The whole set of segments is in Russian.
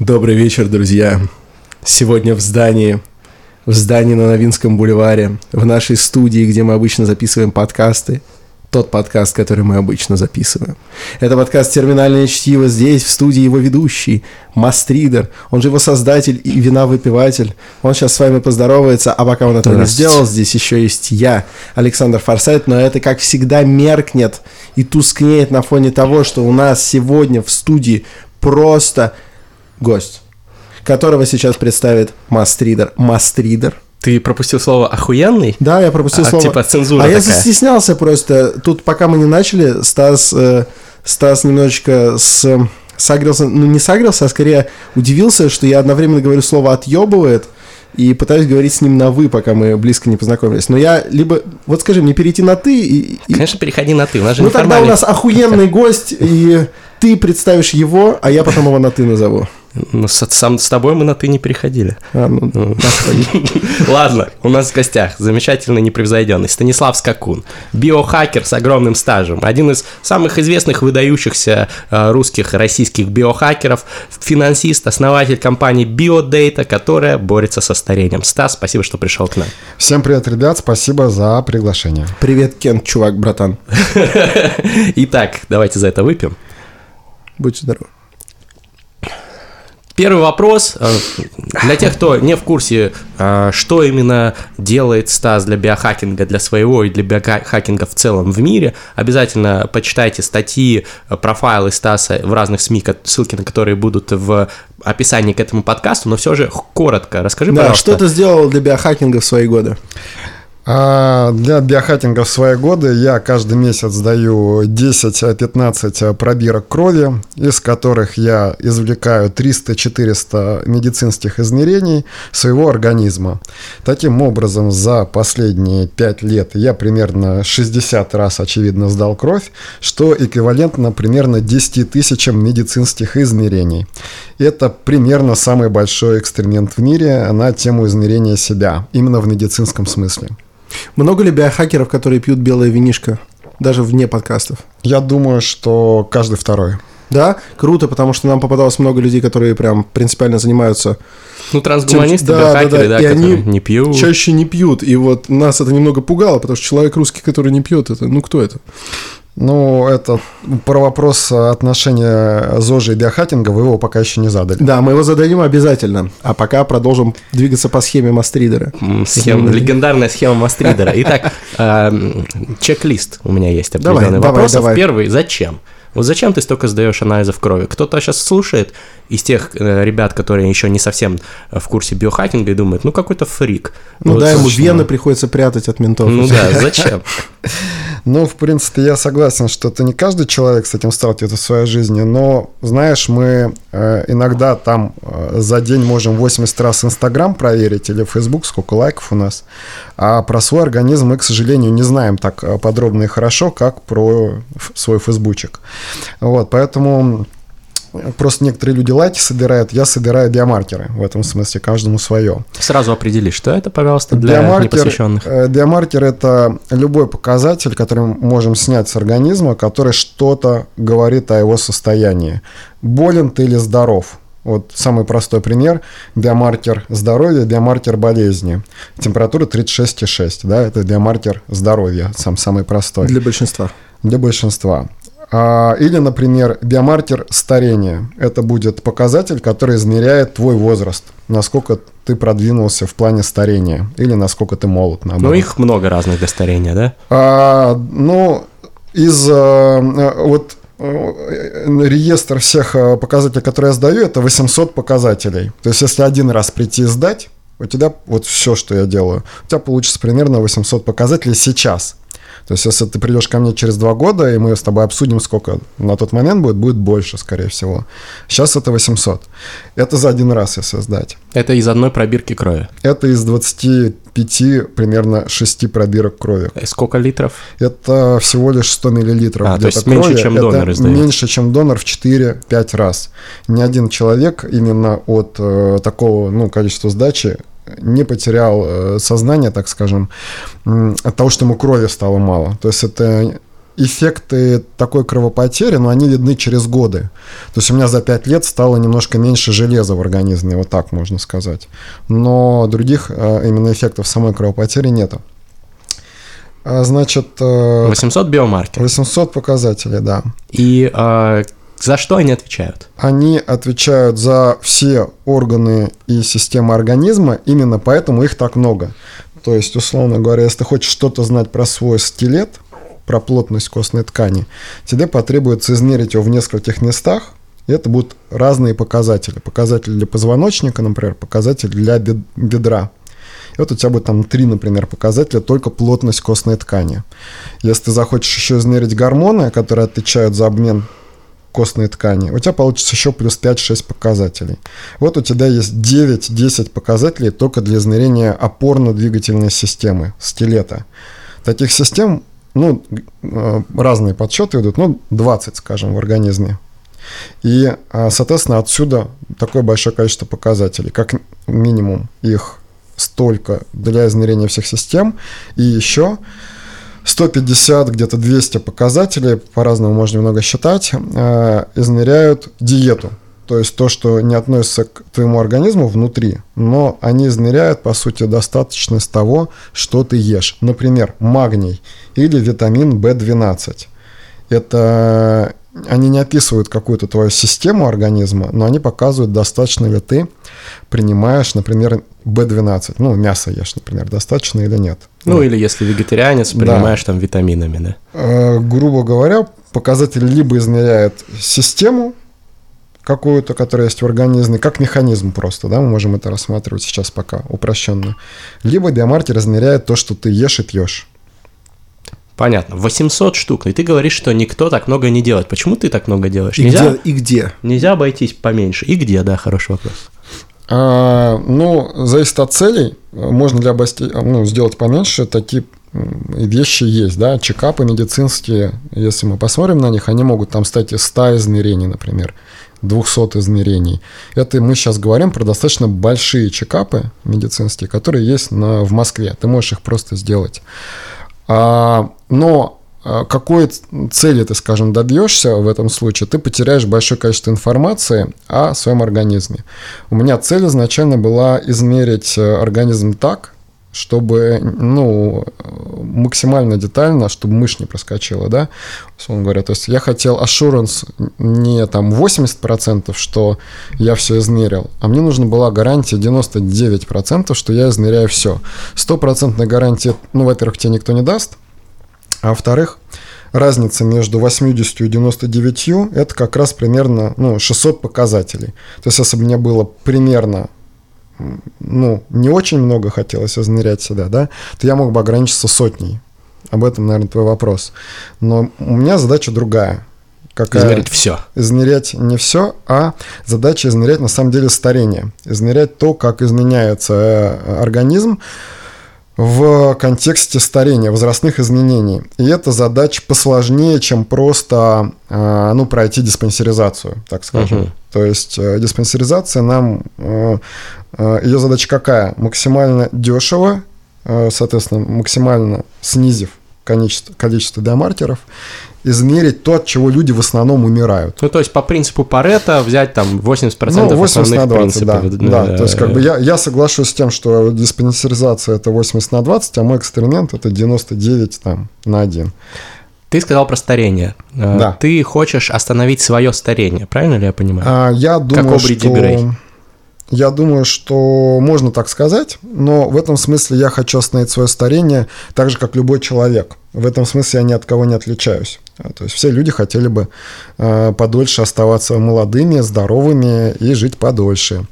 Добрый вечер, друзья. Сегодня в здании, в здании на Новинском бульваре, в нашей студии, где мы обычно записываем подкасты, тот подкаст, который мы обычно записываем. Это подкаст «Терминальное чтиво». Здесь, в студии, его ведущий, Мастридер. Он же его создатель и вина-выпиватель. Он сейчас с вами поздоровается, а пока он этого не сделал, здесь еще есть я, Александр Форсайт. Но это, как всегда, меркнет и тускнеет на фоне того, что у нас сегодня в студии просто гость, которого сейчас представит Мастридер. Мастридер – ты пропустил слово охуенный? Да, я пропустил а, слово. Типа цензура. А такая. я застеснялся просто. Тут, пока мы не начали, Стас, э, Стас немножечко с, сагрился, ну не сагрился, а скорее удивился, что я одновременно говорю слово отъебывает и пытаюсь говорить с ним на вы, пока мы близко не познакомились. Но я либо, вот скажи мне, перейти на ты и... и... Конечно, переходи на ты, у нас же Ну тогда у нас охуенный гость, и ты представишь его, а я потом его на ты назову. Ну, с, сам с тобой мы на ты не переходили. А, ну, ну. Ладно, у нас в гостях замечательный непревзойденный Станислав Скакун, биохакер с огромным стажем, один из самых известных выдающихся э, русских российских биохакеров, финансист, основатель компании BioData, которая борется со старением. Стас, спасибо, что пришел к нам. Всем привет, ребят, спасибо за приглашение. Привет, Кен, чувак, братан. Итак, давайте за это выпьем. Будьте здоровы. Первый вопрос. Э, для тех, кто не в курсе, э, что именно делает Стас для биохакинга, для своего и для биохакинга в целом в мире, обязательно почитайте статьи, э, профайлы Стаса в разных СМИ, ссылки на которые будут в описании к этому подкасту, но все же коротко расскажи, да, пожалуйста. что ты сделал для биохакинга в свои годы? А для биохакинга в свои годы я каждый месяц даю 10-15 пробирок крови, из которых я извлекаю 300-400 медицинских измерений своего организма. Таким образом, за последние 5 лет я примерно 60 раз, очевидно, сдал кровь, что эквивалентно примерно 10 тысячам медицинских измерений. Это примерно самый большой эксперимент в мире на тему измерения себя, именно в медицинском смысле. Много ли биохакеров, которые пьют белое винишко, даже вне подкастов? Я думаю, что каждый второй. Да, круто, потому что нам попадалось много людей, которые прям принципиально занимаются. Ну, трансгуманисты, тем, да, да, да, да, и они не пьют. Чаще не пьют. И вот нас это немного пугало, потому что человек русский, который не пьет, это, ну, кто это? Ну, это про вопрос отношения ЗОЖа и биохакинга вы его пока еще не задали. Да, мы его зададим обязательно. А пока продолжим двигаться по схеме Мастридера. Схема, легендарная схема Мастридера. Итак, эм, чек-лист у меня есть определенный давай. Первый, зачем? Вот зачем ты столько сдаешь анализов крови? Кто-то сейчас слушает из тех э, ребят, которые еще не совсем в курсе биохакинга и думает, ну какой-то фрик. Ну вот, да, ему вены приходится прятать от ментов. Ну да, зачем? Ну, в принципе, я согласен, что это не каждый человек с этим сталкивается в своей жизни, но, знаешь, мы э, иногда там э, за день можем 80 раз Инстаграм проверить или Фейсбук, сколько лайков у нас, а про свой организм мы, к сожалению, не знаем так э, подробно и хорошо, как про свой фейсбучик. Вот, поэтому Просто некоторые люди лайки собирают, я собираю биомаркеры, в этом смысле, каждому свое. Сразу определи, что это, пожалуйста, для биомаркер, непосвященных. Э, биомаркер – это любой показатель, который мы можем снять с организма, который что-то говорит о его состоянии. Болен ты или здоров? Вот самый простой пример – биомаркер здоровья, биомаркер болезни. Температура 36,6, да, это биомаркер здоровья, сам самый простой. Для большинства. Для большинства. А, или, например, биомаркер старения. Это будет показатель, который измеряет твой возраст, насколько ты продвинулся в плане старения, или насколько ты молод. Наоборот. Ну, их много разных для старения, да? А, ну, из а, вот э, реестр всех э, показателей, которые я сдаю, это 800 показателей. То есть, если один раз прийти и сдать, у тебя вот все, что я делаю, у тебя получится примерно 800 показателей сейчас. То есть, если ты придешь ко мне через два года, и мы с тобой обсудим, сколько на тот момент будет, будет больше, скорее всего. Сейчас это 800. Это за один раз, если сдать. Это из одной пробирки крови? Это из 25, примерно 6 пробирок крови. И сколько литров? Это всего лишь 100 миллилитров. А, то есть крови. меньше, чем донор это Меньше, чем донор в 4-5 раз. Ни один человек именно от э, такого ну, количества сдачи не потерял э, сознание, так скажем, от того, что ему крови стало мало. То есть это эффекты такой кровопотери, но они видны через годы. То есть у меня за 5 лет стало немножко меньше железа в организме, вот так можно сказать. Но других э, именно эффектов самой кровопотери нету. А, Значит, э, 800 биомаркеров. 800 показателей, да. И э, за что они отвечают? Они отвечают за все органы и системы организма, именно поэтому их так много. То есть, условно говоря, если ты хочешь что-то знать про свой скелет, про плотность костной ткани, тебе потребуется измерить его в нескольких местах, и это будут разные показатели. Показатель для позвоночника, например, показатель для бед- бедра. И вот у тебя будет там три, например, показателя, только плотность костной ткани. Если ты захочешь еще измерить гормоны, которые отвечают за обмен костной ткани, у тебя получится еще плюс 5-6 показателей. Вот у тебя есть 9-10 показателей только для измерения опорно-двигательной системы, скелета. Таких систем, ну, э, разные подсчеты идут, ну, 20, скажем, в организме. И, а, соответственно, отсюда такое большое количество показателей, как минимум их столько для измерения всех систем, и еще 150, где-то 200 показателей, по-разному можно немного считать, э, измеряют диету. То есть то, что не относится к твоему организму внутри, но они измеряют, по сути, достаточность того, что ты ешь. Например, магний или витамин В12. Это они не описывают какую-то твою систему организма, но они показывают, достаточно ли ты принимаешь, например, B12. Ну, мясо ешь, например, достаточно или нет. Ну, или если вегетарианец, Да. принимаешь там витаминами, да? Э, грубо говоря, показатель либо измеряет систему какую-то, которая есть в организме, как механизм просто, да, мы можем это рассматривать сейчас пока упрощенно. Либо биомаркер измеряет то, что ты ешь и пьешь. Понятно. 800 штук. И ты говоришь, что никто так много не делает. Почему ты так много делаешь? И Нельзя, где? И где? нельзя обойтись поменьше. И где, да, хороший вопрос. А, ну, зависит от целей. Можно для обости... ну, сделать поменьше. Такие вещи есть, да, чекапы медицинские, если мы посмотрим на них, они могут там стать из 100 измерений, например, 200 измерений. Это мы сейчас говорим про достаточно большие чекапы медицинские, которые есть на, в Москве. Ты можешь их просто сделать. А, но какой ц- цели ты, скажем, добьешься в этом случае, ты потеряешь большое количество информации о своем организме. У меня цель изначально была измерить э, организм так, чтобы, ну, максимально детально, чтобы мышь не проскочила, да, условно говоря. То есть я хотел assurance не там 80%, что я все измерил, а мне нужна была гарантия 99%, что я измеряю все. Стопроцентной гарантии, ну, во-первых, тебе никто не даст, а во-вторых, разница между 80 и 99 это как раз примерно ну, 600 показателей. То есть, если бы мне было примерно ну, не очень много хотелось измерять себя, да, то я мог бы ограничиться сотней. Об этом, наверное, твой вопрос. Но у меня задача другая. Какая? Измерить все. измерять не все, а задача измерять на самом деле старение. Измерять то, как изменяется э, организм в контексте старения, возрастных изменений. И эта задача посложнее, чем просто э, ну, пройти диспансеризацию, так скажем. Мгм. То есть э, диспансеризация нам, э, ее задача какая? Максимально дешево, соответственно, максимально снизив количество, количество диамаркеров, измерить то, от чего люди в основном умирают. Ну, то есть по принципу Паретта взять там 80% Ну, 80 на основных 20, да. принципов. да. То есть, как бы я, я соглашусь с тем, что диспансеризация это 80 на 20, а мой эксперимент это 99 там, на 1. Ты сказал про старение. Э, Да. Ты хочешь остановить свое старение, правильно ли я понимаю? А, я думаю, Обри что... Дегрей. Я думаю, что можно так сказать, но в этом смысле я хочу остановить свое старение так же, как любой человек. В этом смысле я ни от кого не отличаюсь. А, То есть все люди хотели бы э, подольше оставаться молодыми, здоровыми и жить подольше.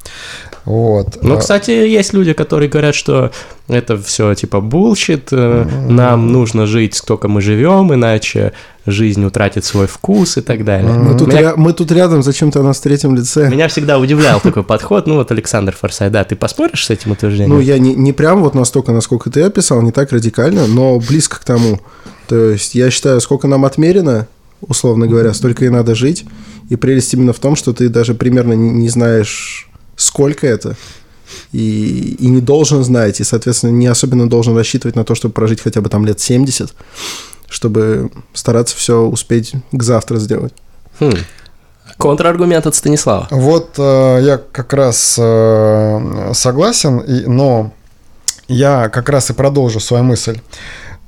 Вот. Ну, А, кстати, есть люди, которые говорят, что это все типа bullshit, э, нам нужно жить, сколько мы живем, иначе жизнь утратит свой вкус и так далее. Мы тут, Меня, ря- мы тут рядом, зачем-то нас в третьем лице. меня всегда удивлял такой подход. Ну, вот Александр Форсайт, да, ты поспоришь с этим утверждением? Ну, я не, не прям вот настолько, насколько ты описал, не так радикально, но близко к тому. То есть я считаю, сколько нам отмерено, условно говоря, столько и надо жить. И прелесть именно в том, что ты даже примерно не, не знаешь, сколько это. И, и не должен знать, и, соответственно, не особенно должен рассчитывать на то, чтобы прожить хотя бы там лет 70. Чтобы стараться все успеть к завтра сделать. Хм. Контраргумент от Станислава. Вот э, я как раз э, согласен, и, но я как раз и продолжу свою мысль.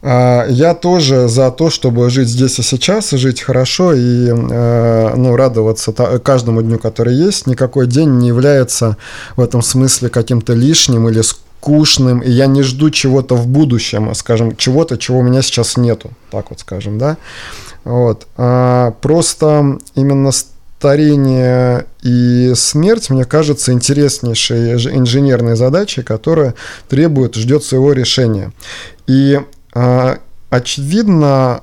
Э, я тоже за то, чтобы жить здесь и сейчас, и жить хорошо, и э, ну, радоваться та- каждому дню, который есть. Никакой день не является в этом смысле каким-то лишним или скучным, и я не жду чего-то в будущем, скажем, чего-то, чего у меня сейчас нету, так вот скажем, да. Вот. А, просто именно старение и смерть, мне кажется, интереснейшей инженерной задачей, которая требует, ждет своего решения. И а, очевидно, а,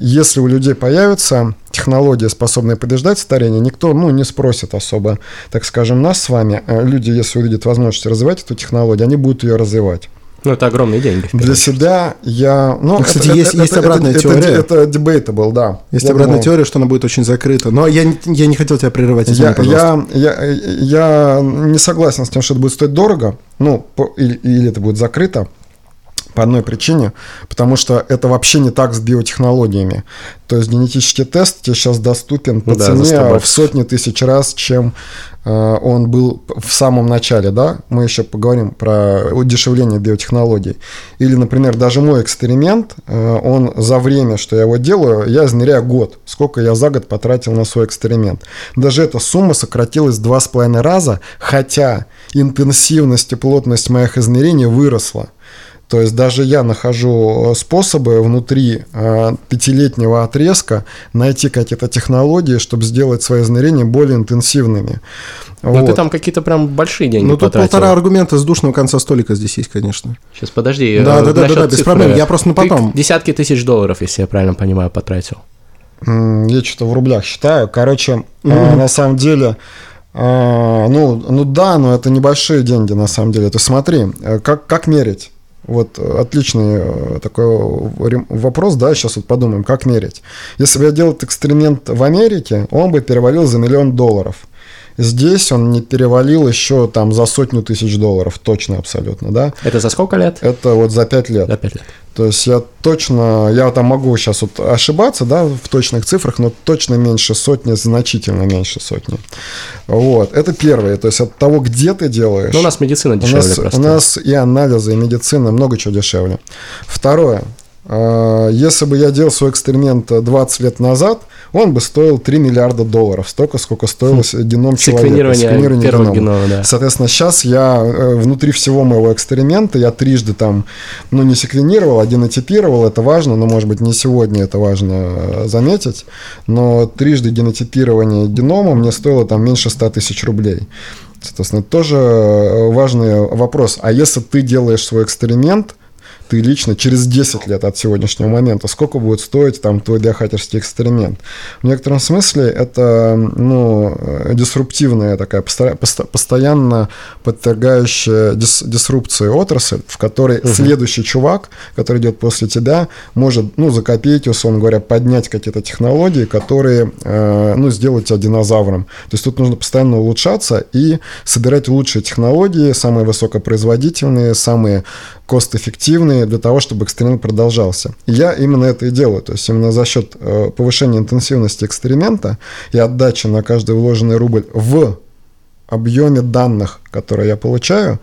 если у людей появится технология, способная побеждать старение, никто ну, не спросит особо, так скажем, нас с вами. А Люди, если увидят возможность развивать эту технологию, они будут ее развивать. Ну, это огромные деньги. Для себя я... Ну, Ну, кстати, есть- есть обратная это, теория. Это, это debatable, да. Есть Я обратная думаю, теория, что она будет очень закрыта. Но я, не- я не хотел тебя прерывать, извини, Я, пожалуйста. я, я, я не согласен с тем, что это будет стоить дорого, ну, или, или это будет закрыто, по одной причине, потому что это вообще не так с биотехнологиями. То есть генетический тест тебе сейчас доступен по Ну да, за 100 цене в сотни тысяч раз, чем э, он был в самом начале, да? Мы еще поговорим про удешевление биотехнологий. Или, например, даже мой эксперимент, э, он за время, что я его делаю, я измеряю год, сколько я за год потратил на свой эксперимент. Даже эта сумма сократилась два с половиной раза, хотя интенсивность и плотность моих измерений выросла. То есть даже я нахожу э, способы внутри э, пятилетнего отрезка найти какие-то технологии, чтобы сделать свои измерения более интенсивными. Ну, Вот. ты там какие-то прям большие деньги Ну, тут потратил. полтора аргумента с душного конца столика здесь есть, конечно. Сейчас, подожди. Да, э, да, да, да, да, без проблем, я просто на Ты потом. десятки тысяч долларов, если я правильно понимаю, потратил. Я что-то в рублях считаю. Короче, э, на самом деле, ну, ну да, но это небольшие деньги на самом деле. То смотри, э, как, как мерить? Вот э, отличный э, такой рем- вопрос, да, сейчас вот подумаем, как мерить. Если бы я делал этот эксперимент в Америке, он бы перевалил за миллион долларов. Здесь он не перевалил еще там за сотню тысяч долларов, точно абсолютно, да. Это за сколько лет? Это вот за пять лет. За пять лет. То есть я точно, я там могу сейчас вот ошибаться, да, в точных цифрах, но точно меньше сотни, значительно меньше сотни. Вот, это первое, то есть от того, где ты делаешь. Ну, у нас медицина у дешевле нас, просто. у нас и анализы, и медицина, много чего дешевле. Второе, э, если бы я делал свой эксперимент э, 20 лет назад, он бы стоил 3 миллиарда долларов, столько, сколько стоил геном человека. Хм. Секвенирование первого генома. генома, да. Соответственно, сейчас я э, внутри всего моего эксперимента, я трижды там, ну, не секвенировал, а генотипировал, это важно, но, может быть, не сегодня это важно э, заметить, но трижды генотипирование генома мне стоило там меньше 100 тысяч рублей. Соответственно, это тоже э, важный вопрос. А если ты делаешь свой эксперимент, ты лично через 10 лет от сегодняшнего момента, сколько будет стоить там твой биохакерский эксперимент? В некотором смысле это ну, э, дисруптивная такая, постоя- посто- постоянно подвергающая дис- дисрупции отрасль, в которой следующий чувак, который идет после тебя, может, ну, за копейки, условно говоря, поднять какие-то технологии, которые, э, ну, сделают тебя динозавром. То есть тут нужно постоянно улучшаться и собирать лучшие технологии, самые высокопроизводительные, самые кост-эффективные для того, чтобы эксперимент продолжался. И я именно это и делаю. То есть именно за счет э, повышения интенсивности эксперимента и отдачи на каждый вложенный рубль в объеме данных, которые я получаю,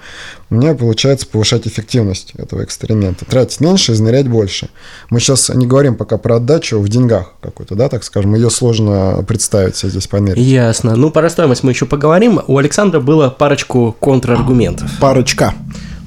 у меня получается повышать эффективность этого эксперимента. Тратить меньше, измерять больше. Мы сейчас не говорим пока про отдачу в деньгах какой-то, да, так скажем. Ее сложно представить себе здесь померить. Ясно. Ну, про стоимость мы еще поговорим. У Александра было парочку контраргументов. Парочка.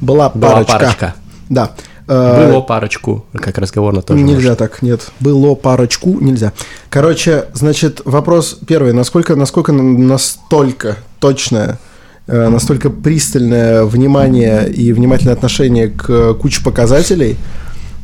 Была Была парочка. парочка. Да. Э, Было парочку, как разговорно тоже. Нельзя так, нет. Было парочку, нельзя. Короче, значит, вопрос первый. Насколько, насколько настолько точное, э, настолько пристальное внимание и внимательное отношение к куче показателей,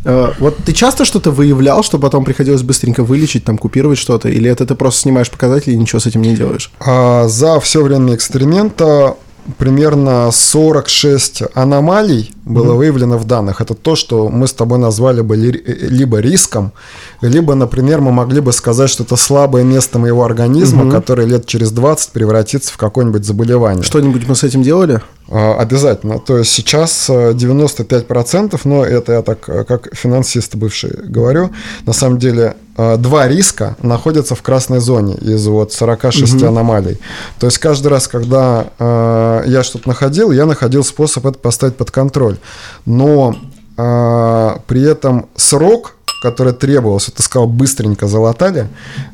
Э, Вот ты часто что-то выявлял, что потом приходилось быстренько вылечить, там, купировать что-то? Или это ты просто снимаешь показатели и ничего с этим не делаешь? А за все время эксперимента примерно 46 аномалий было выявлено в данных. Это то, что мы с тобой назвали бы ли- либо риском, либо, например, мы могли бы сказать, что это слабое место моего организма, которое лет через 20 превратится в какое-нибудь заболевание. Что-нибудь мы с этим делали? А, Обязательно. То есть сейчас э, 95%, но это я так э, как финансист бывший говорю, на самом деле э, два риска находятся в красной зоне из вот 46 аномалий. То есть каждый раз, когда э, я что-то находил, я находил способ это поставить под контроль. Но э, при этом срок который требовался, ты сказал, быстренько залатали,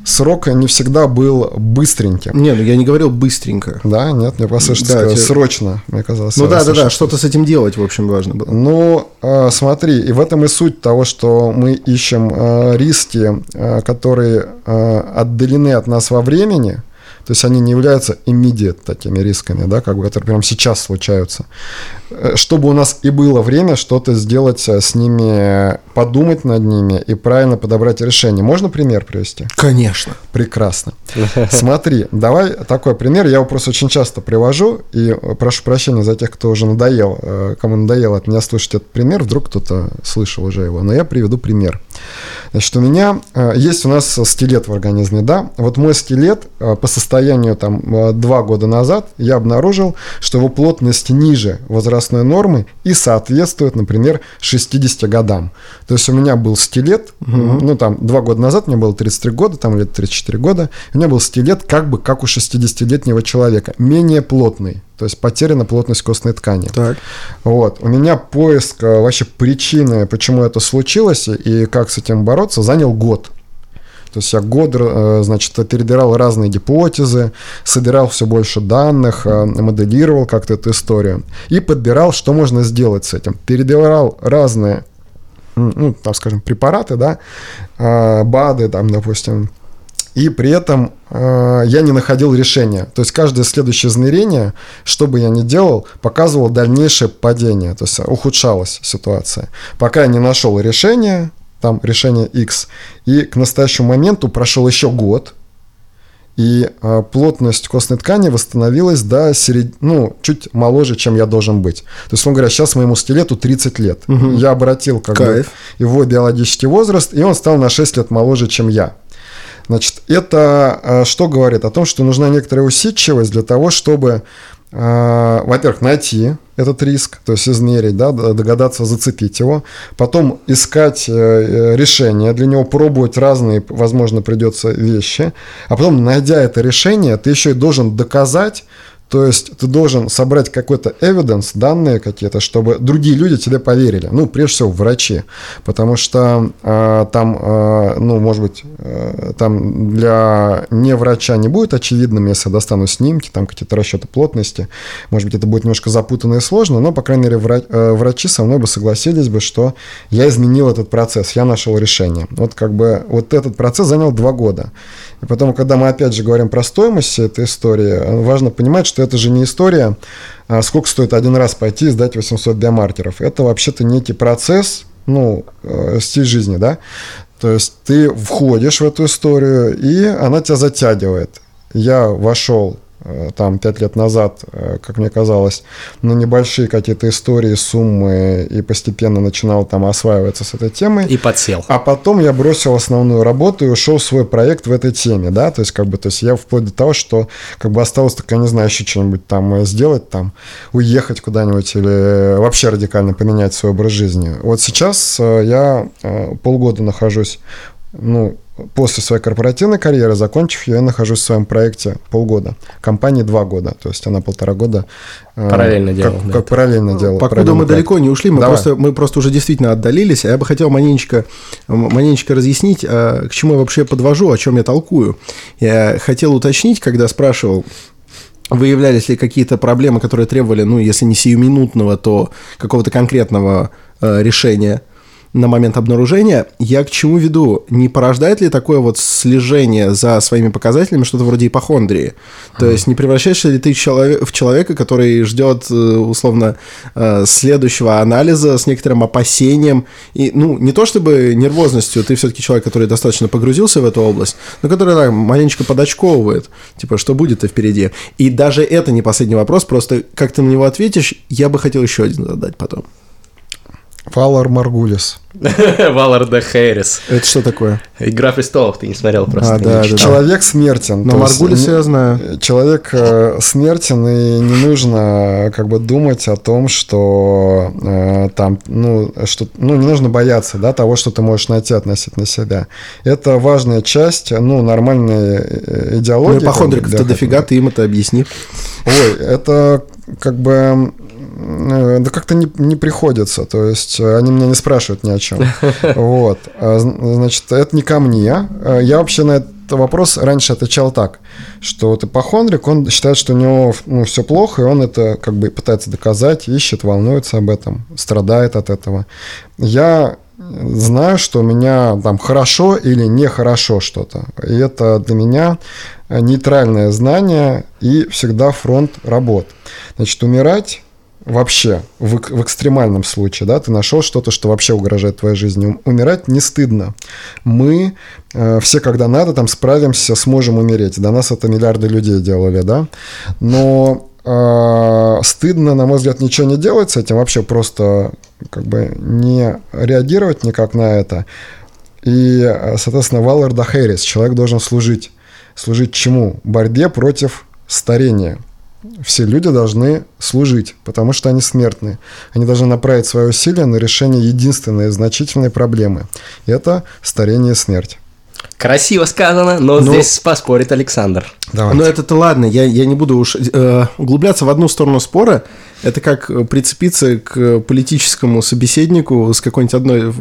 срок не всегда был быстреньким. Не, ну я не говорил быстренько. Да, нет, мне просто что Да, сказал, те- срочно, мне казалось. Ну да, да, да, что-то с этим делать, в общем, важно было. Ну, э, смотри, и в этом и суть того, что мы ищем э, риски, э, которые э, отдалены от нас во времени, то есть они не являются immediate такими рисками, да, как бы, которые прямо сейчас случаются. Э, Чтобы у нас и было время что-то сделать э, с ними, подумать над ними и правильно подобрать решение. Можно пример привести? Конечно. Прекрасно. Смотри, давай такой пример. Я его просто очень часто привожу, и э, прошу прощения за тех, кто уже надоел, э, кому надоело от меня слышать этот пример, вдруг кто-то слышал уже его, но я приведу пример. Значит, у меня э, есть у нас скелет в организме, да? Вот мой скелет э, по состоянию там э, два года назад я обнаружил, что его плотность ниже возрастной нормы и соответствует, например, 60 годам. То есть у меня был скелет, ну там два года назад мне было 33 года, там лет 34 года, у меня был скелет как бы как у 60-летнего человека, менее плотный. То есть потеряна плотность костной ткани. Так. Вот. У меня поиск э, вообще причины, почему это случилось и как с этим бороться, занял год. То есть я год, э, значит, перебирал разные гипотезы, собирал все больше данных, э, моделировал как-то эту историю и подбирал, что можно сделать с этим. Перебирал разные, ну, так скажем, препараты, да, э, БАДы, там, допустим, и при этом э, я не находил решения. То есть каждое следующее измерение, что бы я ни делал, показывало дальнейшее падение, то есть ухудшалась ситуация. Пока я не нашел решения, там решение X, и к настоящему моменту прошел еще год, и э, плотность костной ткани восстановилась до серед... ну, чуть моложе, чем я должен быть. То есть, он говоря, сейчас моему скелету 30 лет. Я обратил как бы, Кайф. его биологический возраст, и он стал на 6 лет моложе, чем я. Значит, это э, что говорит? О том, что нужна некоторая усидчивость для того, чтобы, во-первых, найти этот риск, то есть измерить, да, догадаться зацепить его, потом искать э, э, решение для него, пробовать разные, возможно, придется вещи, а потом, найдя это решение, ты еще и должен доказать, то есть ты должен собрать какой-то evidence, данные какие-то, чтобы другие люди тебе поверили. Ну, прежде всего, врачи. Потому что э, там, э, ну, может быть, э, там для не врача не будет очевидным, если я достану снимки, там какие-то расчеты плотности. Может быть, это будет немножко запутанно и сложно, но, по крайней мере, вра- э, врачи со мной бы согласились бы, что я изменил этот процесс, я нашел решение. Вот как бы вот этот процесс занял два года. И потом, когда мы опять же говорим про стоимость этой истории, важно понимать, что это же не история, а сколько стоит один раз пойти и сдать 800 биомаркеров. Это вообще-то некий процесс, ну, э, стиль жизни, да. То есть ты входишь в эту историю, и она тебя затягивает. Я вошел там пять лет назад, э, как мне казалось, на небольшие какие-то истории, суммы, и постепенно начинал там осваиваться с этой темой. И подсел. А потом я бросил основную работу и ушел в свой проект в этой теме, да, то есть как бы, то есть я вплоть до того, что как бы осталось только, не знаю, еще что-нибудь там э, сделать, там, уехать куда-нибудь или вообще радикально поменять свой образ жизни. Вот сейчас э, я э, полгода нахожусь, ну, после своей корпоративной карьеры, закончив ее, я нахожусь в своем проекте полгода. Компании два года, то есть она полтора года э, Параллельно как, делала, да. как параллельно делала. Покуда параллельный мы проект. далеко не ушли, мы Давай. просто, мы просто уже действительно отдалились, а я бы хотел маленечко, м- маленечко разъяснить, а, к чему я вообще подвожу, о чем я толкую. Я хотел уточнить, когда спрашивал, выявлялись ли какие-то проблемы, которые требовали, ну, если не сиюминутного, то какого-то конкретного э, решения. На момент обнаружения. Я к чему веду? Не порождает ли такое вот слежение за своими показателями что-то вроде ипохондрии? То есть не превращаешься ли ты человек, в человека, который ждет, э, условно, э, следующего анализа с некоторым опасением? И, ну, не то чтобы нервозностью, ты все-таки человек, который достаточно погрузился в эту область, но который так, маленечко подочковывает, типа, что будет-то впереди. И даже это не последний вопрос, просто как ты на него ответишь, я бы хотел еще один задать потом. Валар Маргулис. Валар де Хэрис. Это что такое? Игра престолов ты не смотрел просто. А, да, да. Человек смертен. Но не- я знаю. Человек э, смертен, и не нужно э, как бы думать о том, что э, там, ну, что, ну, не нужно бояться, да, того, что ты можешь найти относительно себя. Это важная часть, ну, нормальной э, Ну, идеологии. ипохондриков-то как бы, дофига, ты им это объясни. Ой, это как бы да как-то не, не приходится, то есть э, они меня не спрашивают ни о чем. Вот, А, зн- значит, это не ко мне. Э, Я вообще на этот вопрос раньше отвечал так, что вот ипохондрик, он считает, что у него ну, все плохо, и он это как бы пытается доказать, ищет, волнуется об этом, страдает от этого. Я знаю, что у меня там хорошо или нехорошо что-то. И это для меня э, нейтральное знание и всегда фронт работ. Значит, умирать вообще в, в экстремальном случае, да, ты нашел что-то, что вообще угрожает твоей жизни. Ум- Умирать не стыдно. Мы э, все, когда надо, там справимся, сможем умереть. До нас это миллиарды людей делали, да. Но э, стыдно, на мой взгляд, ничего не делать с этим, вообще просто как бы не реагировать никак на это. И, э, соответственно, Валер да Хэрис, человек должен служить. Служить чему? Борьбе против старения. Все люди должны служить, потому что они смертны. Они должны направить свои усилия на решение единственной значительной проблемы. И это старение и смерть. Красиво сказано, но Ну- здесь поспорит Александр. Давайте. Ну, это-то ладно, я, я не буду уж э, углубляться в одну сторону спора. Это как э, прицепиться к политическому собеседнику с какой-нибудь одной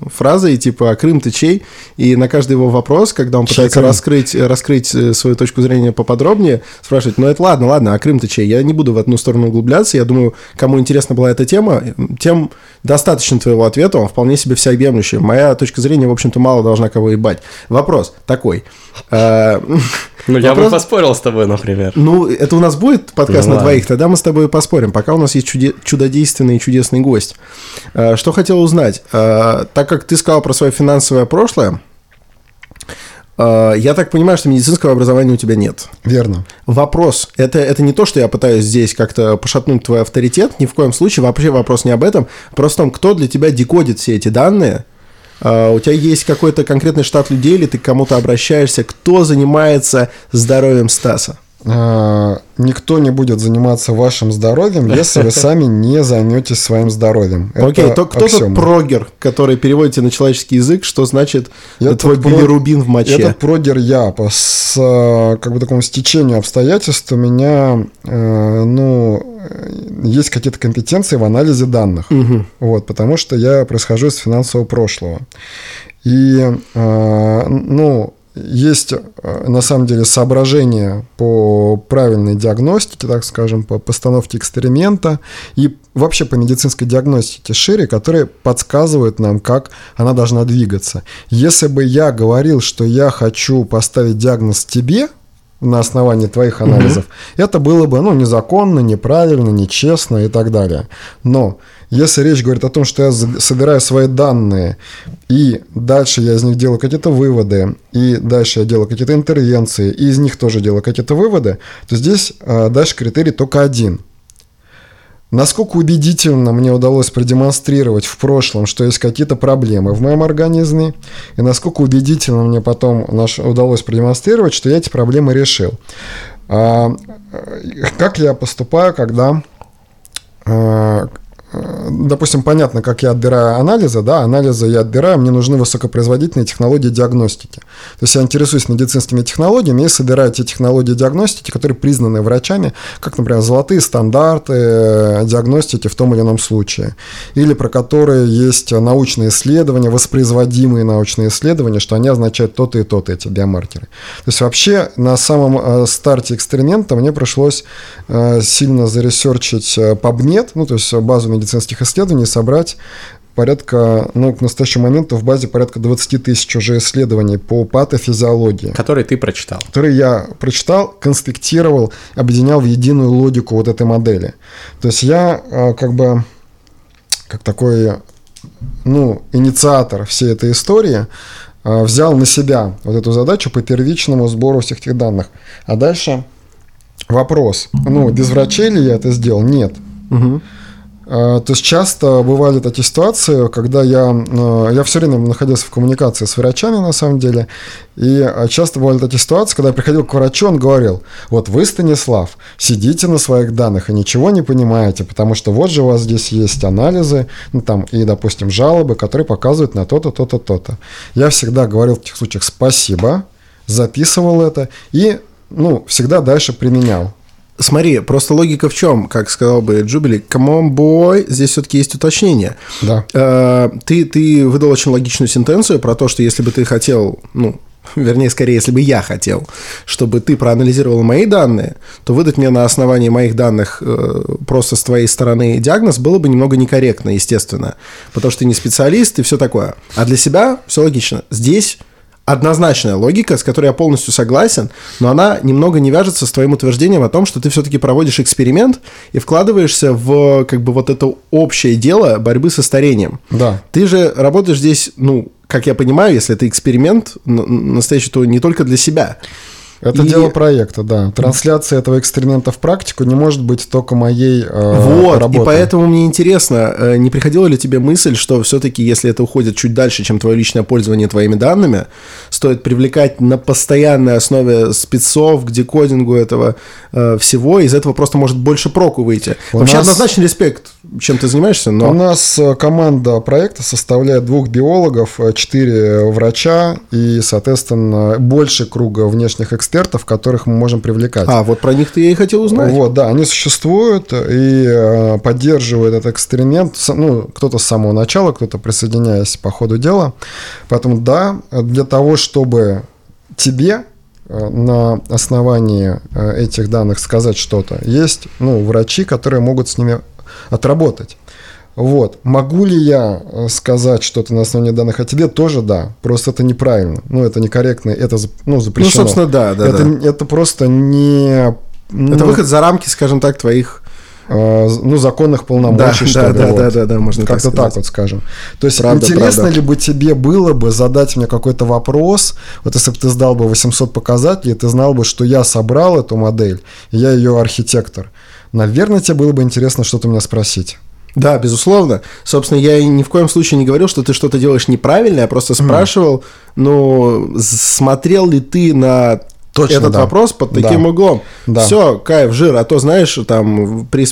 фразой, типа «А Крым ты чей?» И на каждый его вопрос, когда он Чей пытается Крым? раскрыть, раскрыть э, свою точку зрения поподробнее, спрашивать «Ну, это ладно, ладно, а Крым ты чей?» Я не буду в одну сторону углубляться. Я думаю, кому интересна была эта тема, тем достаточно твоего ответа, он вполне себе всеобъемлющий. Моя точка зрения, в общем-то, мало должна кого ебать. Вопрос такой. Ну, я бы поспорил с тобой, например. Ну, это у нас будет подкаст Ну, на двоих, тогда мы с тобой поспорим. Пока у нас есть чуде- чудодейственный и чудесный гость. Э, Что хотел узнать? Э, Так как ты сказал про свое финансовое прошлое, э, я так понимаю, что медицинского образования у тебя нет. Верно. Вопрос, это, это не то, что я пытаюсь здесь как-то пошатнуть твой авторитет, ни в коем случае, вообще вопрос не об этом, просто в том, кто для тебя декодит все эти данные, у тебя есть какой-то конкретный штат людей, или ты к кому-то обращаешься, кто занимается здоровьем Стаса? А, Никто не будет заниматься вашим здоровьем, если вы сами не займетесь своим здоровьем. Окей, то кто-то прогер, который переводите на человеческий язык, что значит Этот твой билирубин в моче. Этот прогер я по с, э, как бы такому стечению обстоятельств у меня э, ну э, есть какие-то компетенции в анализе данных, вот, потому что я происхожу из финансового прошлого и э, ну есть э, на самом деле соображения по правильной диагностике, так скажем, по постановке эксперимента и вообще по медицинской диагностике шире, которые подсказывают нам, как она должна двигаться. Если бы я говорил, что я хочу поставить диагноз тебе на основании твоих анализов, это было бы ну, незаконно, неправильно, нечестно и так далее. Но если речь говорит о том, что я собираю свои данные, и дальше я из них делаю какие-то выводы, и дальше я делаю какие-то интервенции, и из них тоже делаю какие-то выводы, то здесь э, дальше критерий только один. Насколько убедительно мне удалось продемонстрировать в прошлом, что есть какие-то проблемы в моем организме, и насколько убедительно мне потом удалось продемонстрировать, что я эти проблемы решил. А, э, как я поступаю, когда э, допустим, понятно, как я отбираю анализы, да, анализы я отбираю, мне нужны высокопроизводительные технологии диагностики. То есть я интересуюсь медицинскими технологиями и собираю те технологии диагностики, которые признаны врачами, как, например, золотые стандарты э, диагностики в том или ином случае, или про которые есть научные исследования, воспроизводимые научные исследования, что они означают то-то и то-то, эти биомаркеры. То есть вообще на самом э, старте эксперимента мне пришлось э, сильно заресерчить э, PubMed, ну то есть базу медицинских исследований, собрать порядка, ну, к настоящему моменту в базе порядка 20 тысяч уже исследований по патофизиологии. Который ты прочитал. Которые я прочитал, конспектировал, объединял в единую логику вот этой модели. То есть я э, как бы как такой ну, инициатор всей этой истории, э, взял на себя вот эту задачу по первичному сбору всех этих данных. А дальше вопрос. Ну, без врачей ли я это сделал? Нет. Угу. То есть часто бывали такие ситуации, когда я, э, я все время находился в коммуникации с врачами на самом деле, и а, часто бывали такие ситуации, когда я приходил к врачу, он говорил, вот вы, Станислав, сидите на своих данных и ничего не понимаете, потому что вот же у вас здесь есть анализы, ну там и, допустим, жалобы, которые показывают на то-то, то-то, то-то. Я всегда говорил в этих случаях спасибо, записывал это и ну, всегда дальше применял. Смотри, просто логика в чем, как сказал бы Джубили, on, boy, здесь все-таки есть уточнение. Да. Э, ты, ты выдал очень логичную сентенцию про то, что если бы ты хотел, ну, вернее, скорее, если бы я хотел, чтобы ты проанализировал мои данные, то выдать мне на основании моих данных э, просто с твоей стороны диагноз было бы немного некорректно, естественно, потому что ты не специалист и все такое. А для себя все логично. Здесь однозначная логика, с которой я полностью согласен, но она немного не вяжется с твоим утверждением о том, что ты все-таки проводишь эксперимент и вкладываешься в как бы вот это общее дело борьбы со старением. Да. Ты же работаешь здесь, ну, как я понимаю, если это эксперимент настоящий, то не только для себя. Это и... дело проекта, да. Трансляция этого эксперимента в практику не может быть только моей э, Вот, работой. и поэтому мне интересно, э, не приходила ли тебе мысль, что все-таки, если это уходит чуть дальше, чем твое личное пользование твоими данными, стоит привлекать на постоянной основе спецов к декодингу этого э, всего, из этого просто может больше проку выйти. У Вообще нас... однозначно респект, чем ты занимаешься, но... У нас э, команда проекта составляет двух биологов, э, четыре врача и, соответственно, больше круга внешних экспертов экспертов, которых мы можем привлекать. А, вот про них-то я и хотел узнать. Вот, да, они существуют и э, поддерживают этот эксперимент, ну, кто-то с самого начала, кто-то присоединяясь по ходу дела. Поэтому, да, для того, чтобы тебе э, на основании э, этих данных сказать что-то, есть, ну, врачи, которые могут с ними отработать. Вот. Могу ли я э, сказать что-то на основании данных о тебе? Тоже да. Просто это неправильно. Ну, это некорректно, это ну, запрещено. Ну, собственно, да, да. Это, да. это просто не... Ну, это выход за рамки, скажем так, твоих э, ну, законных полномочий, да, что да, ли. Да, вот. да, да, да, можно Как-то так, так вот скажем. То есть, правда, интересно правда. ли бы тебе было бы задать мне какой-то вопрос, вот если бы ты сдал бы 800 показателей, ты знал бы, что я собрал эту модель, я ее архитектор. Наверное, тебе было бы интересно что-то меня спросить. Да, безусловно. Собственно, я ни в коем случае не говорил, что ты что-то делаешь неправильно, я просто спрашивал, mm. ну, смотрел ли ты на Точно, этот да. вопрос под таким да. углом. Да. Все, кайф, жир. А то, знаешь, там при,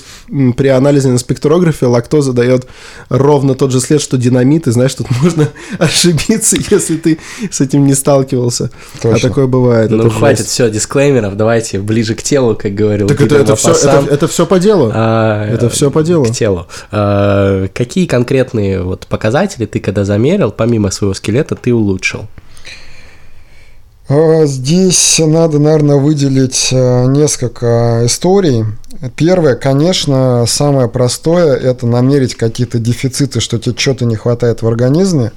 при анализе на спектрографе лактоза дает ровно тот же след, что динамит, и знаешь, тут можно ошибиться, если ты с этим не сталкивался. А Точно. А такое бывает. Ну, хватит, все, дисклеймеров, давайте ближе к телу, как говорил. Так это, это, все, это, это все по делу. А, это все по делу. К телу. А, какие конкретные вот показатели ты, когда замерил, помимо своего скелета, ты улучшил? А, здесь надо, наверное, выделить э, несколько историй. Первое, конечно, самое простое – это намерить какие-то дефициты, что тебе что-то не хватает в организме.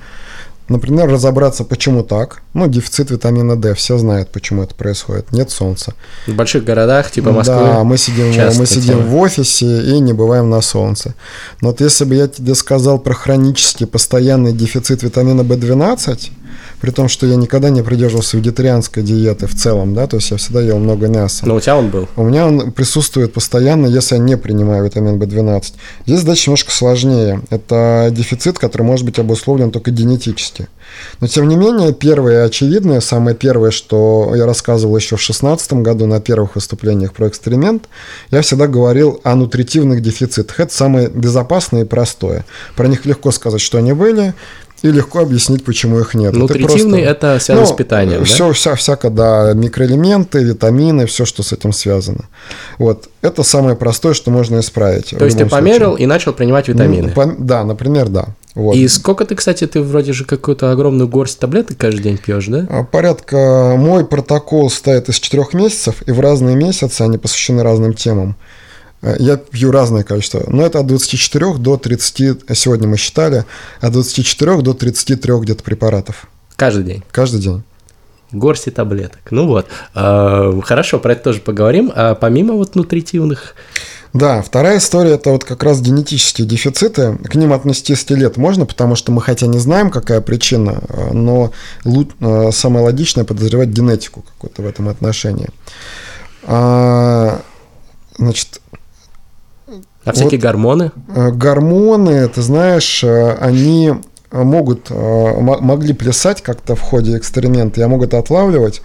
Например, разобраться, почему так. Ну, дефицит витамина D, все знают, почему это происходит. Нет солнца. В больших городах, типа Москвы. Да, мы сидим, мы сидим в офисе и не бываем на солнце. Но вот если бы я тебе сказал про хронический постоянный дефицит витамина B12, при том, что я никогда не придерживался вегетарианской диеты в целом, да, то есть я всегда ел много мяса. Но у тебя он был? У меня он присутствует постоянно, если я не принимаю витамин В12. Здесь задача немножко сложнее. Это дефицит, который может быть обусловлен только генетически. Но, тем не менее, первое очевидное, самое первое, что я рассказывал еще в 2016 году на первых выступлениях про эксперимент, я всегда говорил о нутритивных дефицитах. Это самое безопасное и простое. Про них легко сказать, что они были, и легко объяснить, почему их нет. Нутритивный просто, это связано ну, с питанием, все, да? Вся, всяко, да, микроэлементы, витамины, все, что с этим связано. Вот, это самое простое, что можно исправить. То есть ты померил случае. и начал принимать витамины? Ну, да, например, да. Вот. И сколько ты, кстати, ты вроде же какую-то огромную горсть таблеток каждый день пьешь, да? А, порядка, мой протокол стоит из четырех месяцев, и в разные месяцы они посвящены разным темам. Э, Я пью разное количество, но это от 24 до 30, сегодня мы считали, от 24 до 33 где-то препаратов Каждый день. каждый день. Горсти таблеток. Ну вот. Э, Хорошо, про это тоже поговорим. А помимо вот нутритивных... Да, вторая история это вот как раз генетические дефициты. К ним отнести лет можно, потому что мы хотя не знаем, какая причина, э, но э, самое логичное подозревать генетику какую-то в этом отношении. А, Значит, А всякие гормоны? Э, Гормоны, ты знаешь, э, они могут, э, могли плясать как-то в ходе эксперимента, я могу это отлавливать,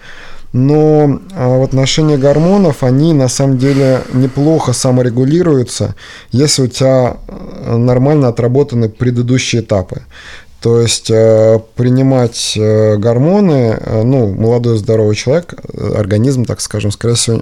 но в отношении гормонов они на самом деле неплохо саморегулируются, если у тебя нормально отработаны предыдущие этапы. То есть принимать гормоны, ну, молодой здоровый человек, организм, так скажем, скорее всего,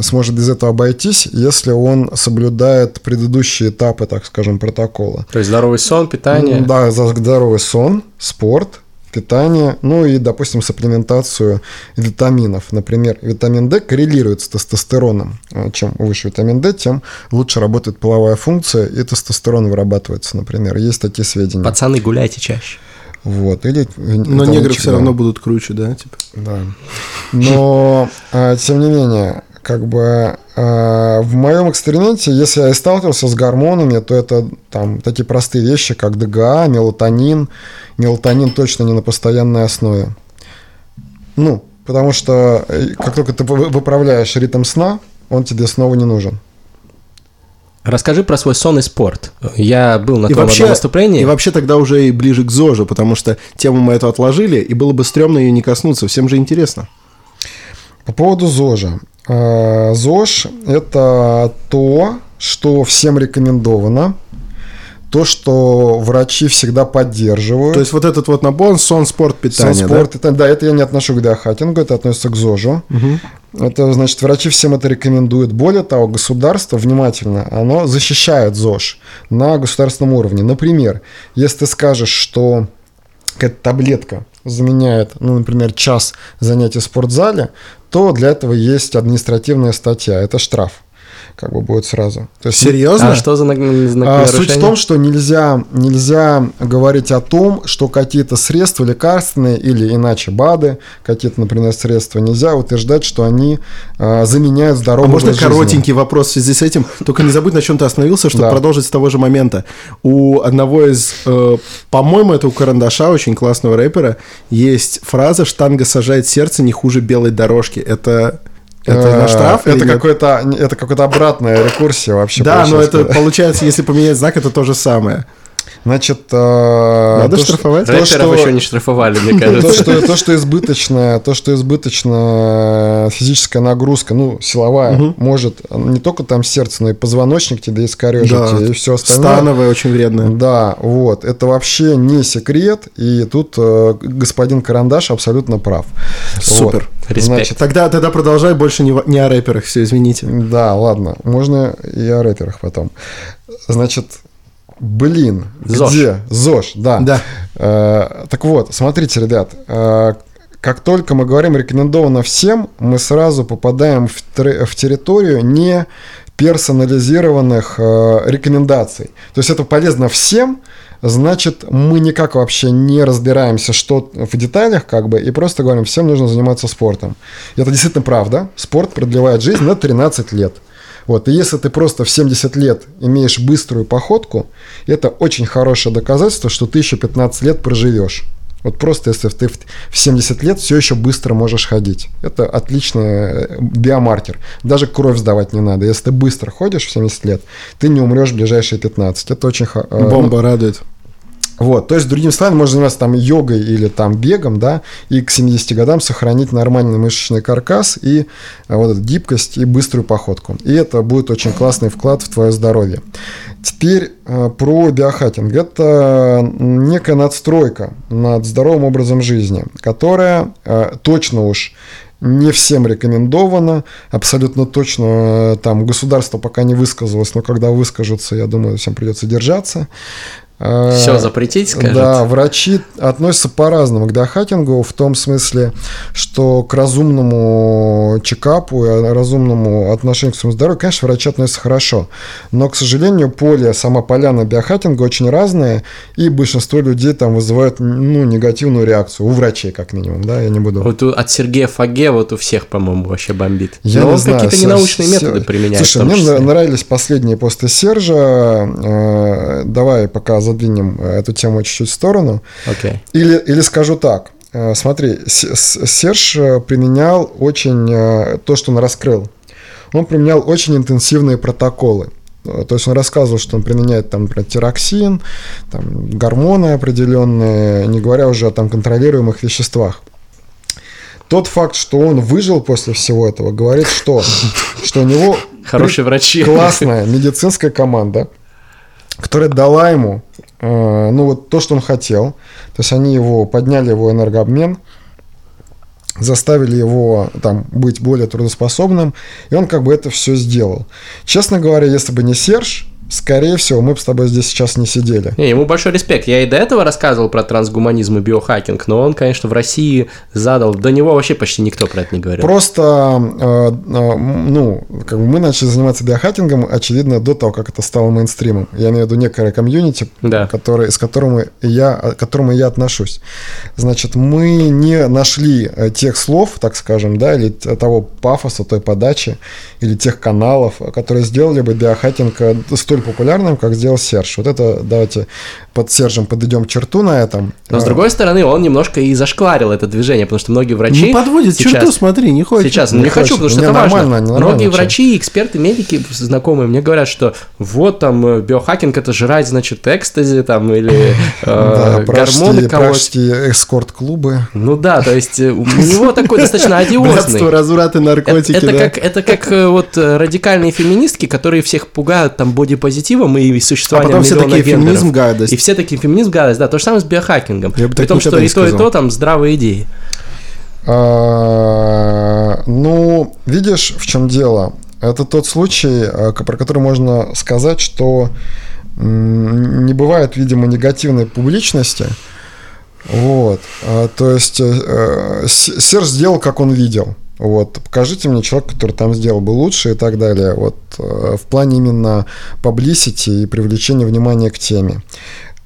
сможет без этого обойтись, если он соблюдает предыдущие этапы, так скажем, протокола. То есть здоровый сон, питание. Да, за здоровый сон, спорт, питание, ну и, допустим, сапплементацию витаминов. Например, витамин D коррелирует с тестостероном. А Чем выше витамин D, тем лучше работает половая функция, и тестостерон вырабатывается, например. Есть такие сведения. Пацаны, гуляйте чаще. Вот. Или, Но негры все равно будут круче, да? Типа. Да. Но, а, тем не менее, как бы а, в моем эксперименте, если я и сталкивался с гормонами, то это там такие простые вещи, как ДГА, мелатонин. Мелатонин точно не на постоянной основе. Ну, потому что э, как только ты вы- выправляешь ритм сна, он тебе снова не нужен. Расскажи про свой сон и спорт. Я был на И том вообще, одном выступлении. и вообще тогда уже и ближе к ЗОЖу, потому что тему мы эту отложили, и было бы стрёмно ее не коснуться. Всем же интересно. По поводу ЗОЖа. Э, ЗОЖ – это то, что всем рекомендовано, то, что врачи всегда поддерживают. То есть вот этот вот набор сон, спорт, питание, Сон, спорт, это, да, это я не отношу к диахатингу, это относится к ЗОЖу. Это значит, врачи всем это рекомендуют. Более того, государство внимательно, оно защищает ЗОЖ на государственном уровне. Например, если ты скажешь, что какая-то таблетка заменяет, ну, например, час занятий в спортзале, то для этого есть административная статья, это штраф как бы будет сразу. То есть, Серьезно? А что за знак, а, нарушения? Суть в том, что нельзя, нельзя говорить о том, что какие-то средства лекарственные или иначе БАДы, какие-то, например, средства, нельзя утверждать, что они а, заменяют А здоровый можно жизни. коротенький вопрос в связи с этим? Только не забудь, на чем ты остановился, чтобы Да. продолжить с того же момента. У одного из, э, по-моему, это у Карандаша, очень классного рэпера, есть фраза «штанга сажает сердце не хуже белой дорожки». Это, это на Э, штраф? Это какой-то, это какая-то обратная рекурсия вообще. Да, но это получается, если поменять знак, это то же самое. Значит, э, Надо то, штрафовать? то, Рэперов что- еще не штрафовали, мне То кажется. что, то, что избыточная, то, что избыточная физическая нагрузка, ну, силовая, может не только там сердце, но и позвоночник тебе искорежить, Да. и все остальное. Становая очень вредная. Да, вот, это вообще не секрет, и тут э, господин Карандаш абсолютно прав. Супер. Вот. Респект. Значит, Тогда, тогда продолжай, больше не, не о рэперах, все, извините. да, ладно, можно и о рэперах потом. Значит, блин, ЗОЖ. где? ЗОЖ, да. Да. Э, так вот, смотрите, ребят, э, как только мы говорим рекомендовано всем, мы сразу попадаем в, в территорию не персонализированных э, рекомендаций. То есть это полезно всем, значит, мы никак вообще не разбираемся, что в деталях, как бы, и просто говорим, всем нужно заниматься спортом. И это действительно правда. Спорт продлевает жизнь на 13 лет. Вот, и если ты просто в 70 лет имеешь быструю походку, это очень хорошее доказательство, что ты еще 15 лет проживешь. Вот просто если ты в в 70 лет все еще быстро можешь ходить. Это отличный э, биомаркер. Даже кровь сдавать не надо. Если ты быстро ходишь в 70 лет, ты не умрешь в ближайшие 15. Это очень... э, ну, Бомба радует. Вот, то есть, другими словами, можно заниматься там йогой или там бегом, да, и к 70 годам сохранить нормальный мышечный каркас и а, вот эту гибкость и быструю походку. И это будет очень классный вклад в твое здоровье. Теперь э, про биохакинг. Это некая надстройка над здоровым образом жизни, которая э, точно уж не всем рекомендовано, абсолютно точно э, там государство пока не высказалось, но когда выскажутся, я думаю, всем придется держаться. Все запретить, скажут? Да, врачи относятся по-разному к биохакингу, в том смысле, что к разумному чекапу и разумному отношению к своему здоровью, конечно, врачи относятся хорошо. Но, к сожалению, поле, сама поляна биохакинга очень разная, и большинство людей там вызывают ну, негативную реакцию. У врачей, как минимум, да, я не буду. Вот от Сергея Фаге вот у всех, по-моему, вообще бомбит. Я Но не он знаю. какие-то ненаучные методы применяет. Слушай, мне нравились последние посты Сержа. Давай пока задвинем эту тему чуть-чуть в сторону. Okay. Или, или скажу так. Смотри, Серж применял очень то, что он раскрыл. Он применял очень интенсивные протоколы. То есть он рассказывал, что он применяет там, например, тироксин, там, гормоны определенные, не говоря уже о там, контролируемых веществах. Тот факт, что он выжил после всего этого, говорит, что, что у него хорошие врачи, классная медицинская команда, которая дала ему э, ну вот то, что он хотел. То есть они его подняли его энергообмен, заставили его там быть более трудоспособным, и он как бы это все сделал. Честно говоря, если бы не Серж, скорее всего, мы бы с тобой здесь сейчас не сидели. Не, ему большой респект. Я и до этого рассказывал про трансгуманизм и биохакинг, но он, конечно, в России задал. До него вообще почти никто про это не говорил. Просто, э, э, ну, как бы мы начали заниматься биохакингом, очевидно, до того, как это стало мейнстримом. Я имею в виду некое комьюнити, да. который, с которым я, к которому я отношусь. Значит, мы не нашли тех слов, так скажем, да, или того пафоса, той подачи, или тех каналов, которые сделали бы биохакинг столь популярным, как сделал Серж. Вот это давайте под Сержем подойдем черту на этом. Но с другой стороны, он немножко и зашкварил это движение, потому что многие врачи... Не подводит сейчас, черту, смотри, не хочет. Сейчас, ну, не, не хочу, потому что не, это важно. Не многие врачи, эксперты, медики, знакомые мне говорят, что вот там биохакинг это жрать, значит, экстази там или э, гормоны колоть. эскорт-клубы. Ну да, то есть у него такой достаточно одиозный. Братство, развраты, наркотики, это, как, это как вот радикальные феминистки, которые всех пугают там бодипозитивом и существованием а потом все такие гендеров. феминизм гадость. И все такие феминизм гадость, да, то же самое с биохакингом. Я бы При том, что и то, и то там здравые идеи. А, ну, видишь, в чем дело? Это тот случай, про который можно сказать, что не бывает, видимо, негативной публичности. Вот. То есть Серж сделал, как он видел. Вот, покажите мне человека, который там сделал бы лучше и так далее. Вот в плане именно publicity и привлечения внимания к теме.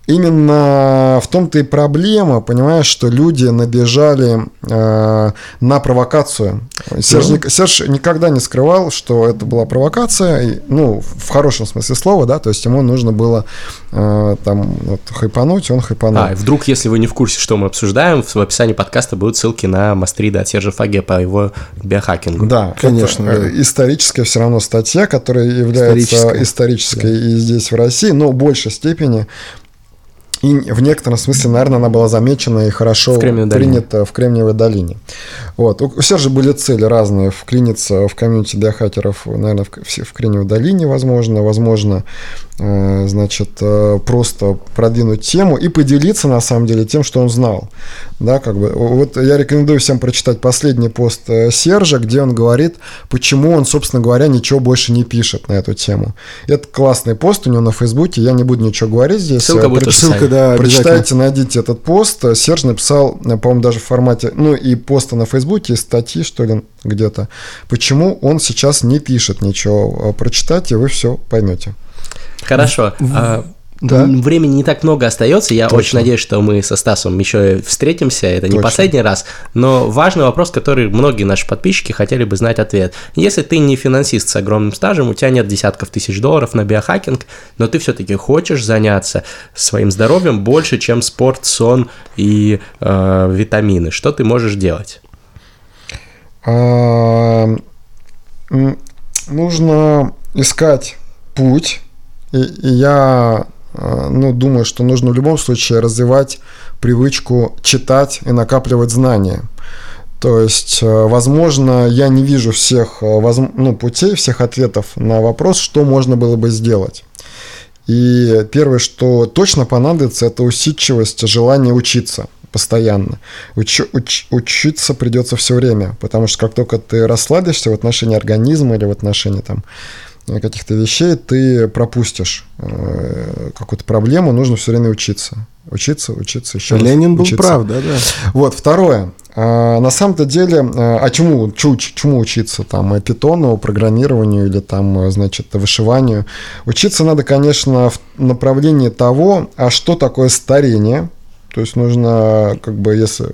Именно в том-то и проблема, понимаешь, что люди набежали э, на провокацию. Серж, Ну. ни- Серж никогда не скрывал, что это была провокация, и, ну, в хорошем смысле слова, да, то есть ему нужно было э, там вот, хайпануть, он хайпанул. А, и вдруг, если вы не в курсе, что мы обсуждаем, в описании подкаста будут ссылки на Мастрида от Сержа Фаге по его биохакингу. Да, Конечно, это, да. историческая все равно статья, которая является Историческая. исторической, и здесь в России, но в большей степени. И в некотором смысле, наверное, она была замечена и хорошо В принята в Кремниевой долине. Вот. У у Сержа были цели разные. Вклиниться в комьюнити биохакеров, наверное, в, в в Кремниевой долине, возможно. Возможно, значит, э, просто продвинуть тему и поделиться, на самом деле, тем, что он знал. Да, как бы. Вот я рекомендую всем прочитать последний пост э, Сержа, где он говорит, почему он, собственно говоря, ничего больше не пишет на эту тему. Это классный пост у него на Фейсбуке. Я не буду ничего говорить здесь. Ссылка Э, будет проч-. Ссылка, да. Прочитайте, найдите этот пост. Серж написал, э, по-моему, даже в формате, ну и поста на Фейсбуке, и статьи, что ли, где-то. Почему он сейчас не пишет ничего. Э, Прочитайте, вы все поймете. Хорошо. А, Да. Времени не так много остается. Я Точно. очень надеюсь, что мы со Стасом еще встретимся. Это не Точно. последний раз. Но важный вопрос, который многие наши подписчики хотели бы знать ответ. Если ты не финансист с огромным стажем, у тебя нет десятков тысяч долларов на биохакинг, но ты все-таки хочешь заняться своим здоровьем больше, чем спорт, сон и э, витамины, что ты можешь делать? А, Нужно искать путь. И, и я э, ну, думаю, что нужно в любом случае развивать привычку читать и накапливать знания. То есть, э, возможно, я не вижу всех э, ну, путей, всех ответов на вопрос, что можно было бы сделать. И первое, что точно понадобится, это усидчивость, желание учиться постоянно. Уч- уч- учиться придется все время, потому что как только ты расслабишься в отношении организма или в отношении там каких-то вещей ты пропустишь э, какую-то проблему, нужно все время учиться. Учиться, учиться, еще Ленин был учиться. прав, да, да. Вот, второе. А, на самом-то деле, а, а чему, чу- чему учиться? Там, э, питону, программированию или там, э, значит, вышиванию. Учиться надо, конечно, в направлении того, а что такое старение, то есть нужно, как бы, если...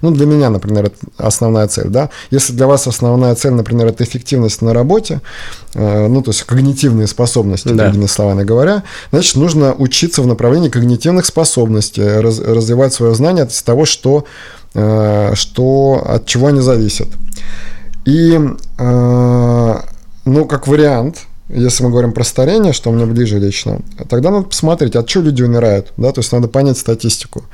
Ну, для меня, например, это основная цель, да? Если для вас основная цель, например, это эффективность на работе, э, ну, то есть когнитивные способности, Да. другими словами говоря, значит, нужно учиться в направлении когнитивных способностей, раз- развивать свое знание от того, что, э, что от чего они зависят. И, э, ну, как вариант, если мы говорим про старение, что мне ближе лично, тогда надо посмотреть, от чего люди умирают, да, то есть надо понять статистику.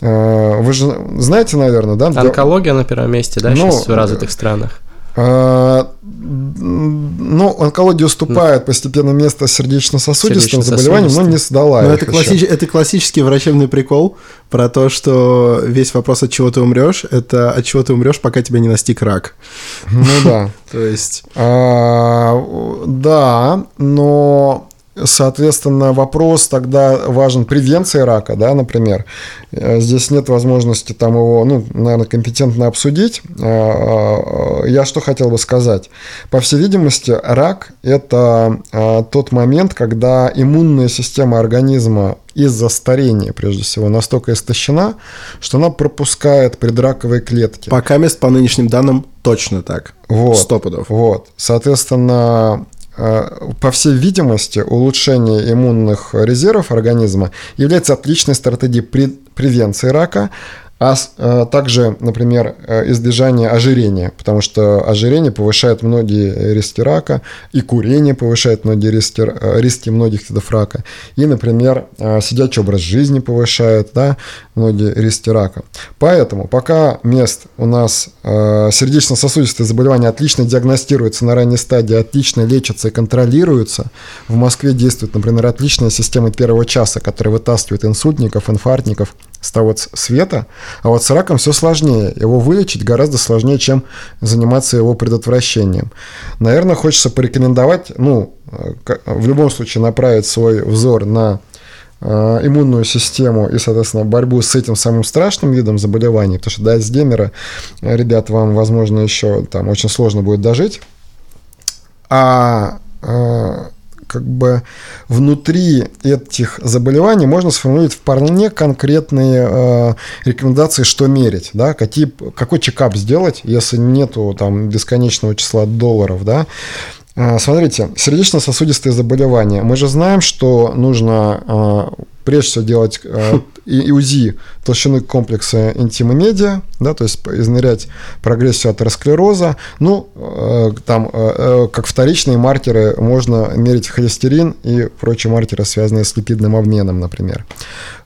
Э, Вы же знаете, наверное, да? Онкология на первом месте, да, Ну, сейчас в развитых странах. Ну, онкология уступает постепенно место сердечно-сосудистым заболеваниям, но не сдала Но их это, еще. классич- это классический врачебный прикол про то, что весь вопрос, от чего ты умрешь, это от чего ты умрешь, пока тебя не настиг рак. Ну да. То есть... А, Да, но, соответственно, вопрос тогда важен превенции рака, да, например. Э, Здесь нет возможности там его, ну, наверное, компетентно обсудить. А, а, Я что хотел бы сказать. По всей видимости, рак – это тот момент, когда иммунная система организма из-за старения, прежде всего, настолько истощена, что она пропускает предраковые клетки. Пока мест по нынешним данным точно так. Вот. Сто пудов. Вот. Соответственно, э, по всей видимости, улучшение иммунных резервов организма является отличной стратегией пре- превенции рака, а э, также, например, э, избежание ожирения, потому что ожирение повышает многие риски рака, и курение повышает многие риски, э, риски многих видов рака, и, например, сидячий образ жизни повышает да, многие риски рака. Поэтому пока мест у нас сердечно-сосудистые заболевания отлично диагностируются на ранней стадии, отлично лечатся и контролируются, в Москве действует, например, отличная система первого часа, которая вытаскивает инсультников, инфарктников с того света, а вот с раком все сложнее. Его вылечить гораздо сложнее, чем заниматься его предотвращением. Наверное, хочется порекомендовать, ну, э, в любом случае направить свой взор на э, иммунную систему и, соответственно, борьбу с этим самым страшным видом заболеваний, потому что до Альцгеймера, э, ребят, вам, возможно, еще там очень сложно будет дожить. А как бы внутри этих заболеваний можно сформулировать вполне конкретные э, рекомендации, что мерить, да, какие, какой чекап сделать, если нету там бесконечного числа долларов, да. А, Смотрите, сердечно-сосудистые заболевания. Мы же знаем, что нужно а, прежде всего делать и и УЗИ толщины комплекса интима медиа, да, то есть измерять прогрессию атеросклероза. Ну, э, там, э, э, как вторичные маркеры, можно мерить холестерин и прочие маркеры, связанные с липидным обменом, например.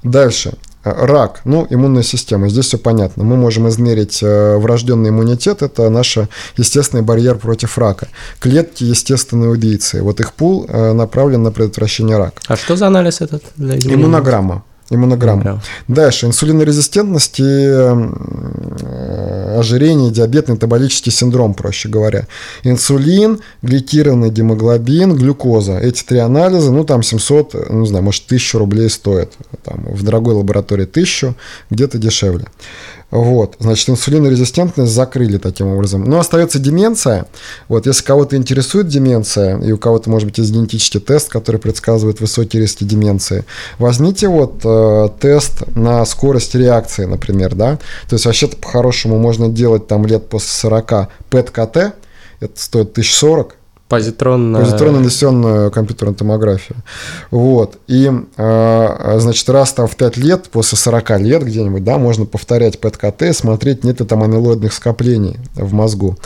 Дальше. Э, Рак, ну, иммунная система, здесь все понятно. Мы можем измерить э, врожденный иммунитет, это наш естественный барьер против рака. Клетки – естественные убийцы. Вот их пул э, направлен на предотвращение рака. А что за анализ этот? для измерения? Иммунограмма. Иммунограмма. Иммунограмма. Дальше. Инсулинорезистентность и э, ожирение, диабет, метаболический синдром, проще говоря. Инсулин, гликированный гемоглобин, глюкоза. Эти три анализа, ну, там 700, ну, не знаю, может, 1000 рублей стоят. Там, в дорогой лаборатории 1000, где-то дешевле. Вот, значит, инсулинорезистентность закрыли таким образом. Но остается деменция. Вот, если кого-то интересует деменция, и у кого-то, может быть, есть генетический тест, который предсказывает высокие риски деменции, возьмите вот э, тест на скорость реакции, например, да. То есть, вообще-то, по-хорошему, можно делать там лет после 40 ПЭТ-КТ, это стоит 1040, Позитронно... Позитронно-инвестиционную компьютерную томографию. Вот. И, э, значит, раз там в 5 лет, после 40 лет где-нибудь, да, можно повторять ПЭТ-КТ, смотреть, нет ли там амилоидных скоплений в мозгу.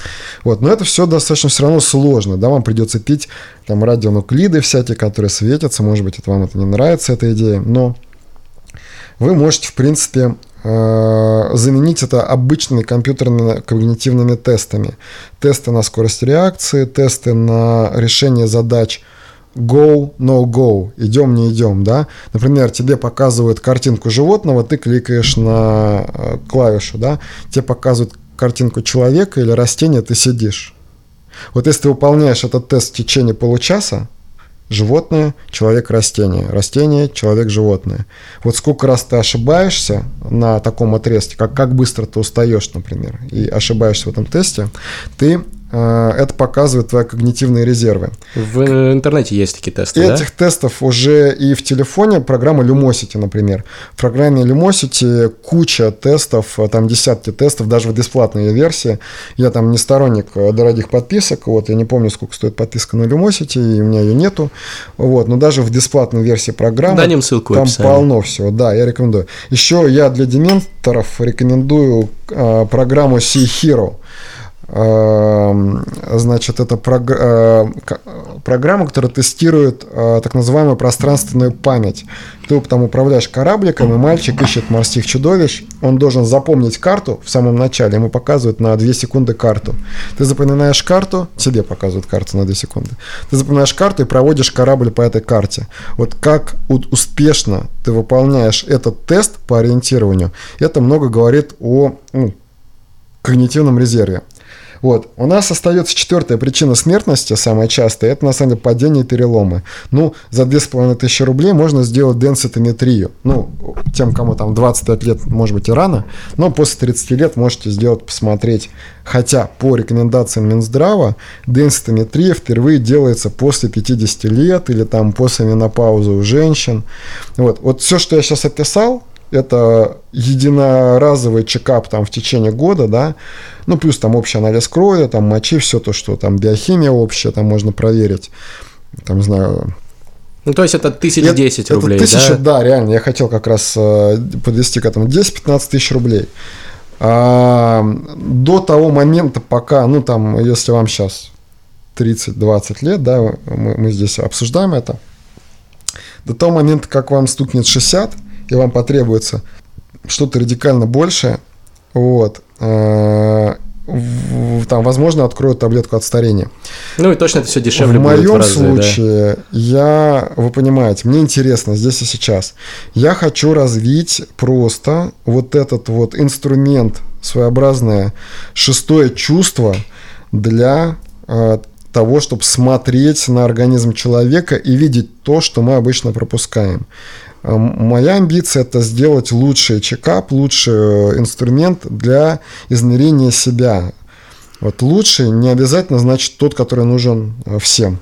Вот. Но это все достаточно все равно сложно, да, вам придется пить там радионуклиды всякие, которые светятся, может быть, это вам это не нравится, эта идея, но вы можете, в принципе, заменить это обычными компьютерными когнитивными тестами. Тесты на скорость реакции, тесты на решение задач go, no go, идем, не идем, да. Например, тебе показывают картинку животного, ты кликаешь на э, клавишу, да, тебе показывают картинку человека или растения, ты сидишь. Вот если ты выполняешь этот тест в течение получаса, животное, человек, растение, растение, человек, животное. Вот сколько раз ты ошибаешься на таком отрезке, как, как быстро ты устаешь, например, и ошибаешься в этом тесте, ты это показывает твои когнитивные резервы. В интернете есть такие тесты, Этих да? тестов уже и в телефоне, программа Lumosity, например. В программе Lumosity куча тестов, э, там десятки тестов, даже в бесплатной версии. Я там не сторонник э, дорогих подписок, вот, я не помню, сколько стоит подписка на Lumosity, и у меня ее нету, вот, но даже в бесплатной версии программы Дадим ссылку там полно всего, да, я рекомендую. Еще я для дементоров рекомендую э, программу Sea Hero. Эм, значит, это э, программа, которая тестирует э, так называемую пространственную память. Ты там управляешь корабликом, и мальчик ищет морских чудовищ. Он должен запомнить карту в самом начале. Ему показывают на 2 секунды карту. Ты запоминаешь карту, тебе показывают карту на 2 секунды. Ты запоминаешь карту и проводишь корабль по этой карте. Вот как успешно ты выполняешь этот тест по ориентированию, это много говорит о ну, когнитивном резерве. Вот. У нас остается четвертая причина смертности, самая частая, это на самом деле падение и переломы. Ну, за 2500 рублей можно сделать денситометрию. Ну, тем, кому там 25 лет, может быть, и рано, но после 30 лет можете сделать, посмотреть. Хотя по рекомендациям Минздрава денситометрия впервые делается после 50 лет или там после менопаузы у женщин. Вот, вот все, что я сейчас описал, это единоразовый чекап там в течение года, да, ну, плюс там общий анализ крови, там мочи, все то, что там биохимия общая, там можно проверить, там, не знаю, ну, то есть это тысяч десять рублей, это тысяча, да? да, реально, я хотел как раз э, подвести к этому. 10-15 тысяч рублей. А, до того момента, пока, ну, там, если вам сейчас 30-20 лет, да, мы, мы здесь обсуждаем это, до того момента, как вам стукнет 60, и вам потребуется что-то радикально большее, вот, э, там, возможно, откроют таблетку от старения. Ну и точно это все дешевле в будет. В моем разы, случае, да. я, вы понимаете, мне интересно здесь и сейчас. Я хочу развить просто вот этот вот инструмент, своеобразное шестое чувство для э, того, чтобы смотреть на организм человека и видеть то, что мы обычно пропускаем. Моя амбиция это сделать лучший чекап, лучший э, инструмент для измерения себя. Вот лучший не обязательно значит тот, который нужен э, всем.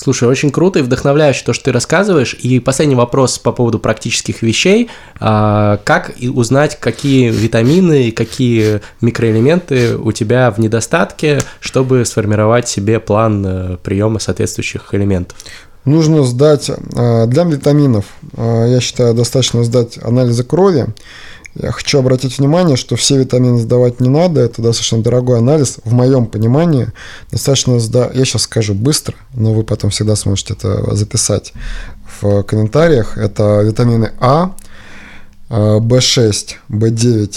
Слушай, очень круто и вдохновляюще то, что ты рассказываешь. И последний вопрос по поводу практических вещей. А, как узнать, какие витамины и какие микроэлементы у тебя в недостатке, чтобы сформировать себе план э, приема соответствующих элементов? нужно сдать а, для витаминов, а, я считаю, достаточно сдать анализы крови. Я хочу обратить внимание, что все витамины сдавать не надо, это достаточно дорогой анализ. В моем понимании достаточно сдать, я сейчас скажу быстро, но вы потом всегда сможете это записать в комментариях. Это витамины А, В6, В9,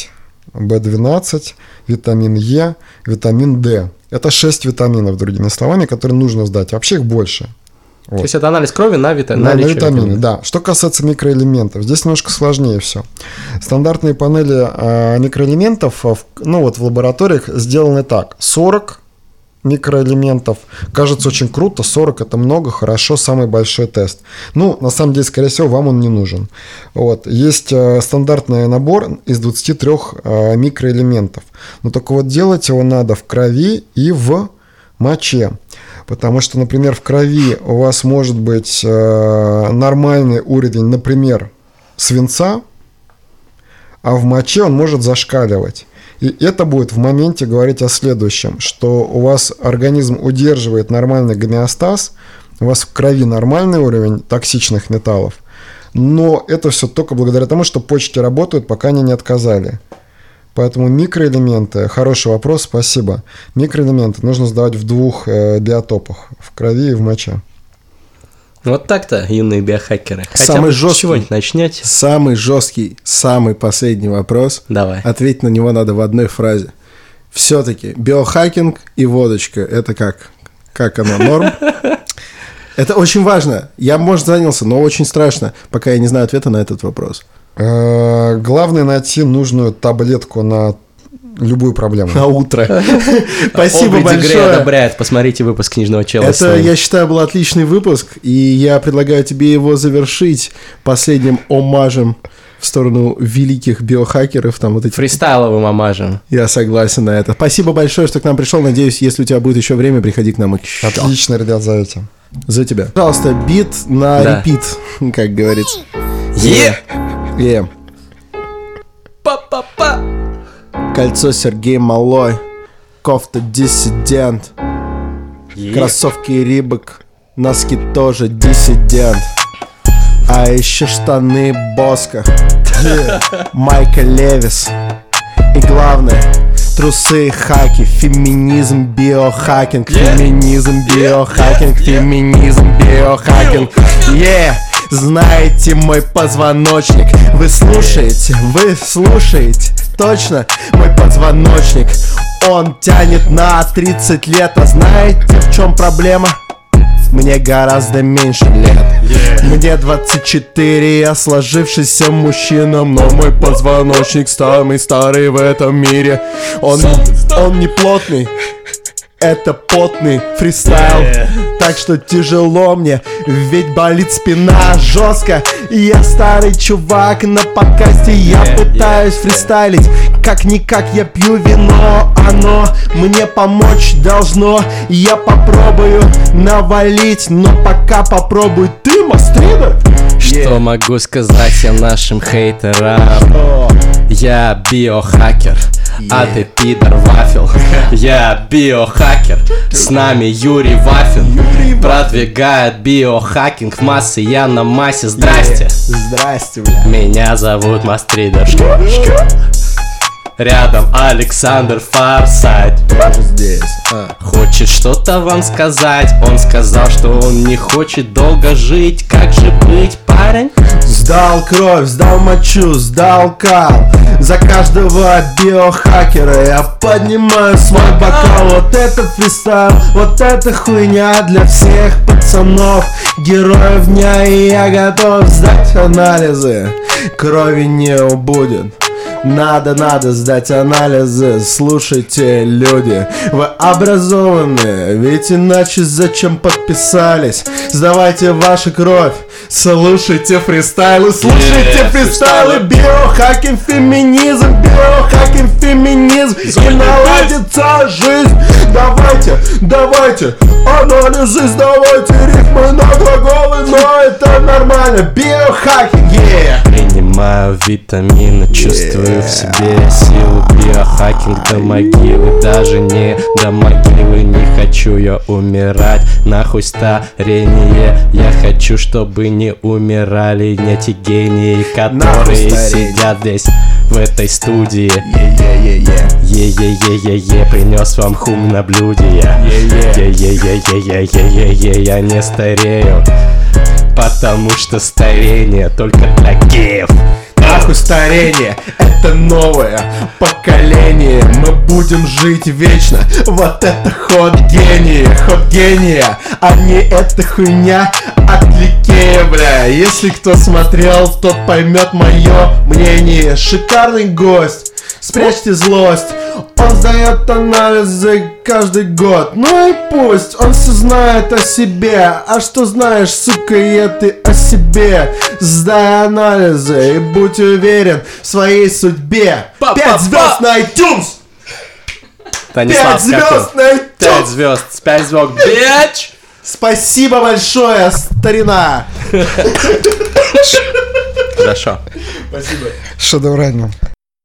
В12, витамин Е, витамин D. Это 6 витаминов, другими словами, которые нужно сдать. Вообще их больше. Вот. То есть это анализ крови на, вита... на, на витамины. Да. Что касается микроэлементов, здесь немножко сложнее все. Стандартные панели э, микроэлементов, э, ну вот в лабораториях сделаны так: 40 микроэлементов. Кажется очень круто, 40 это много, хорошо, самый большой тест. Ну, на самом деле, скорее всего, вам он не нужен. Вот. Есть э, стандартный набор из 23 э, микроэлементов. Но только вот делать его надо в крови и в моче. Потому что, например, в крови у вас может быть э, нормальный уровень, например, свинца, а в моче он может зашкаливать. И это будет в моменте говорить о следующем, что у вас организм удерживает нормальный гомеостаз, у вас в крови нормальный уровень токсичных металлов, но это все только благодаря тому, что почки работают, пока они не отказали. Поэтому микроэлементы, хороший вопрос, спасибо. Микроэлементы нужно сдавать в двух э, биотопах, в крови и в моче. Вот так-то, юные биохакеры. Хотя самый бы жесткий, чего-нибудь начнете. Самый жесткий, самый последний вопрос. Давай. Ответить на него надо в одной фразе. Все-таки биохакинг и водочка – это как? Как оно, норм? Это очень важно. Я, может, занялся, но очень страшно, пока я не знаю ответа на этот вопрос. Э, главное найти нужную таблетку на любую проблему. на утро. Спасибо большое. одобряет. Посмотрите выпуск книжного чела. Это, я считаю, был отличный выпуск, и я предлагаю тебе его завершить последним омажем в сторону великих биохакеров, там вот эти Фристайловым омажем. Я согласен на это. Спасибо большое, что к нам пришел. Надеюсь, если у тебя будет еще время, приходи к нам еще. Отлично, ребят, за этим. За тебя. Пожалуйста, бит на Да. репит, как говорится. Е! Е. Па-па-па! Кольцо Сергей Малой. Кофта диссидент. Е! Кроссовки Рибок. Носки тоже диссидент. А еще штаны Боска. Майка Левис. И главное, трусы хаки, феминизм, биохакинг, феминизм, биохакинг, феминизм, биохакинг. Е, знаете мой позвоночник, вы слушаете, вы слушаете, точно? Мой позвоночник. Он тянет на 30 лет, а знаете в чем проблема? Мне гораздо меньше лет. Мне 24, я сложившийся мужчина Но мой позвоночник самый старый в этом мире. Он, он не плотный это потный фристайл. Так что тяжело мне, ведь болит спина жестко. Я старый чувак на подкасте Я Yeah, пытаюсь yeah, фристайлить. Как-никак я пью вино Оно мне помочь должно. Я попробую навалить Но пока попробуй. Ты, мастридер Что могу сказать я нашим хейтерам? Я биохакер, а ты пидор вафел. Я биохакер, с нами Юрий Вафин. Продвигает биохакинг в массы, я на массе. Здрасте, Здрасте, бля. Меня зовут Мастридер Рядом Александр Фарсайт Тоже здесь. А. Хочет что-то вам сказать? Он сказал, что он не хочет долго жить. Как же быть, парень? Сдал кровь, сдал мочу, сдал кал. За каждого биохакера я поднимаю свой бокал. Вот это фристайл, вот это хуйня для всех пацанов. Героев дня и я готов сдать анализы. Крови не убудет надо, надо сдать анализы. Слушайте, люди, вы образованные Ведь иначе зачем подписались? Сдавайте вашу кровь Слушайте фристайлы, слушайте фристайлы. Биохакинг, феминизм, биохакинг, феминизм. И наладится жизнь. Давайте, давайте Анализы сдавайте Рифмы на глаголы Но это нормально. Биохакинг, yeah Принимаю витамины, чувствую в себе. Силу Биохакинг до могилы, даже не до могилы. Не хочу я умирать, нахуй старение. Я хочу, чтобы не умирали не те гении Которые сидят здесь, в этой студии. Е-е-е-е-е, принес вам хум на блюде я. Е-е-е-е-е-е-е, я не старею Потому что старение только для геев. Нахуй старение, это новое поколение. Мы будем жить вечно, вот это ход гения Ход гения, а не эта хуйня от Ликея, бля. Если кто смотрел, тот поймет мое мнение. Шикарный гость, спрячьте злость Он сдает анализы каждый год Ну и пусть, он все знает о себе А что знаешь, сука, и ты о себе Сдай анализы и будь уверен в своей судьбе! Пять звезд на iTunes! Пять звезд на Пять iTunes! звезд, пять звезд, бич! Спасибо большое, старина! Хорошо. Шедеврально.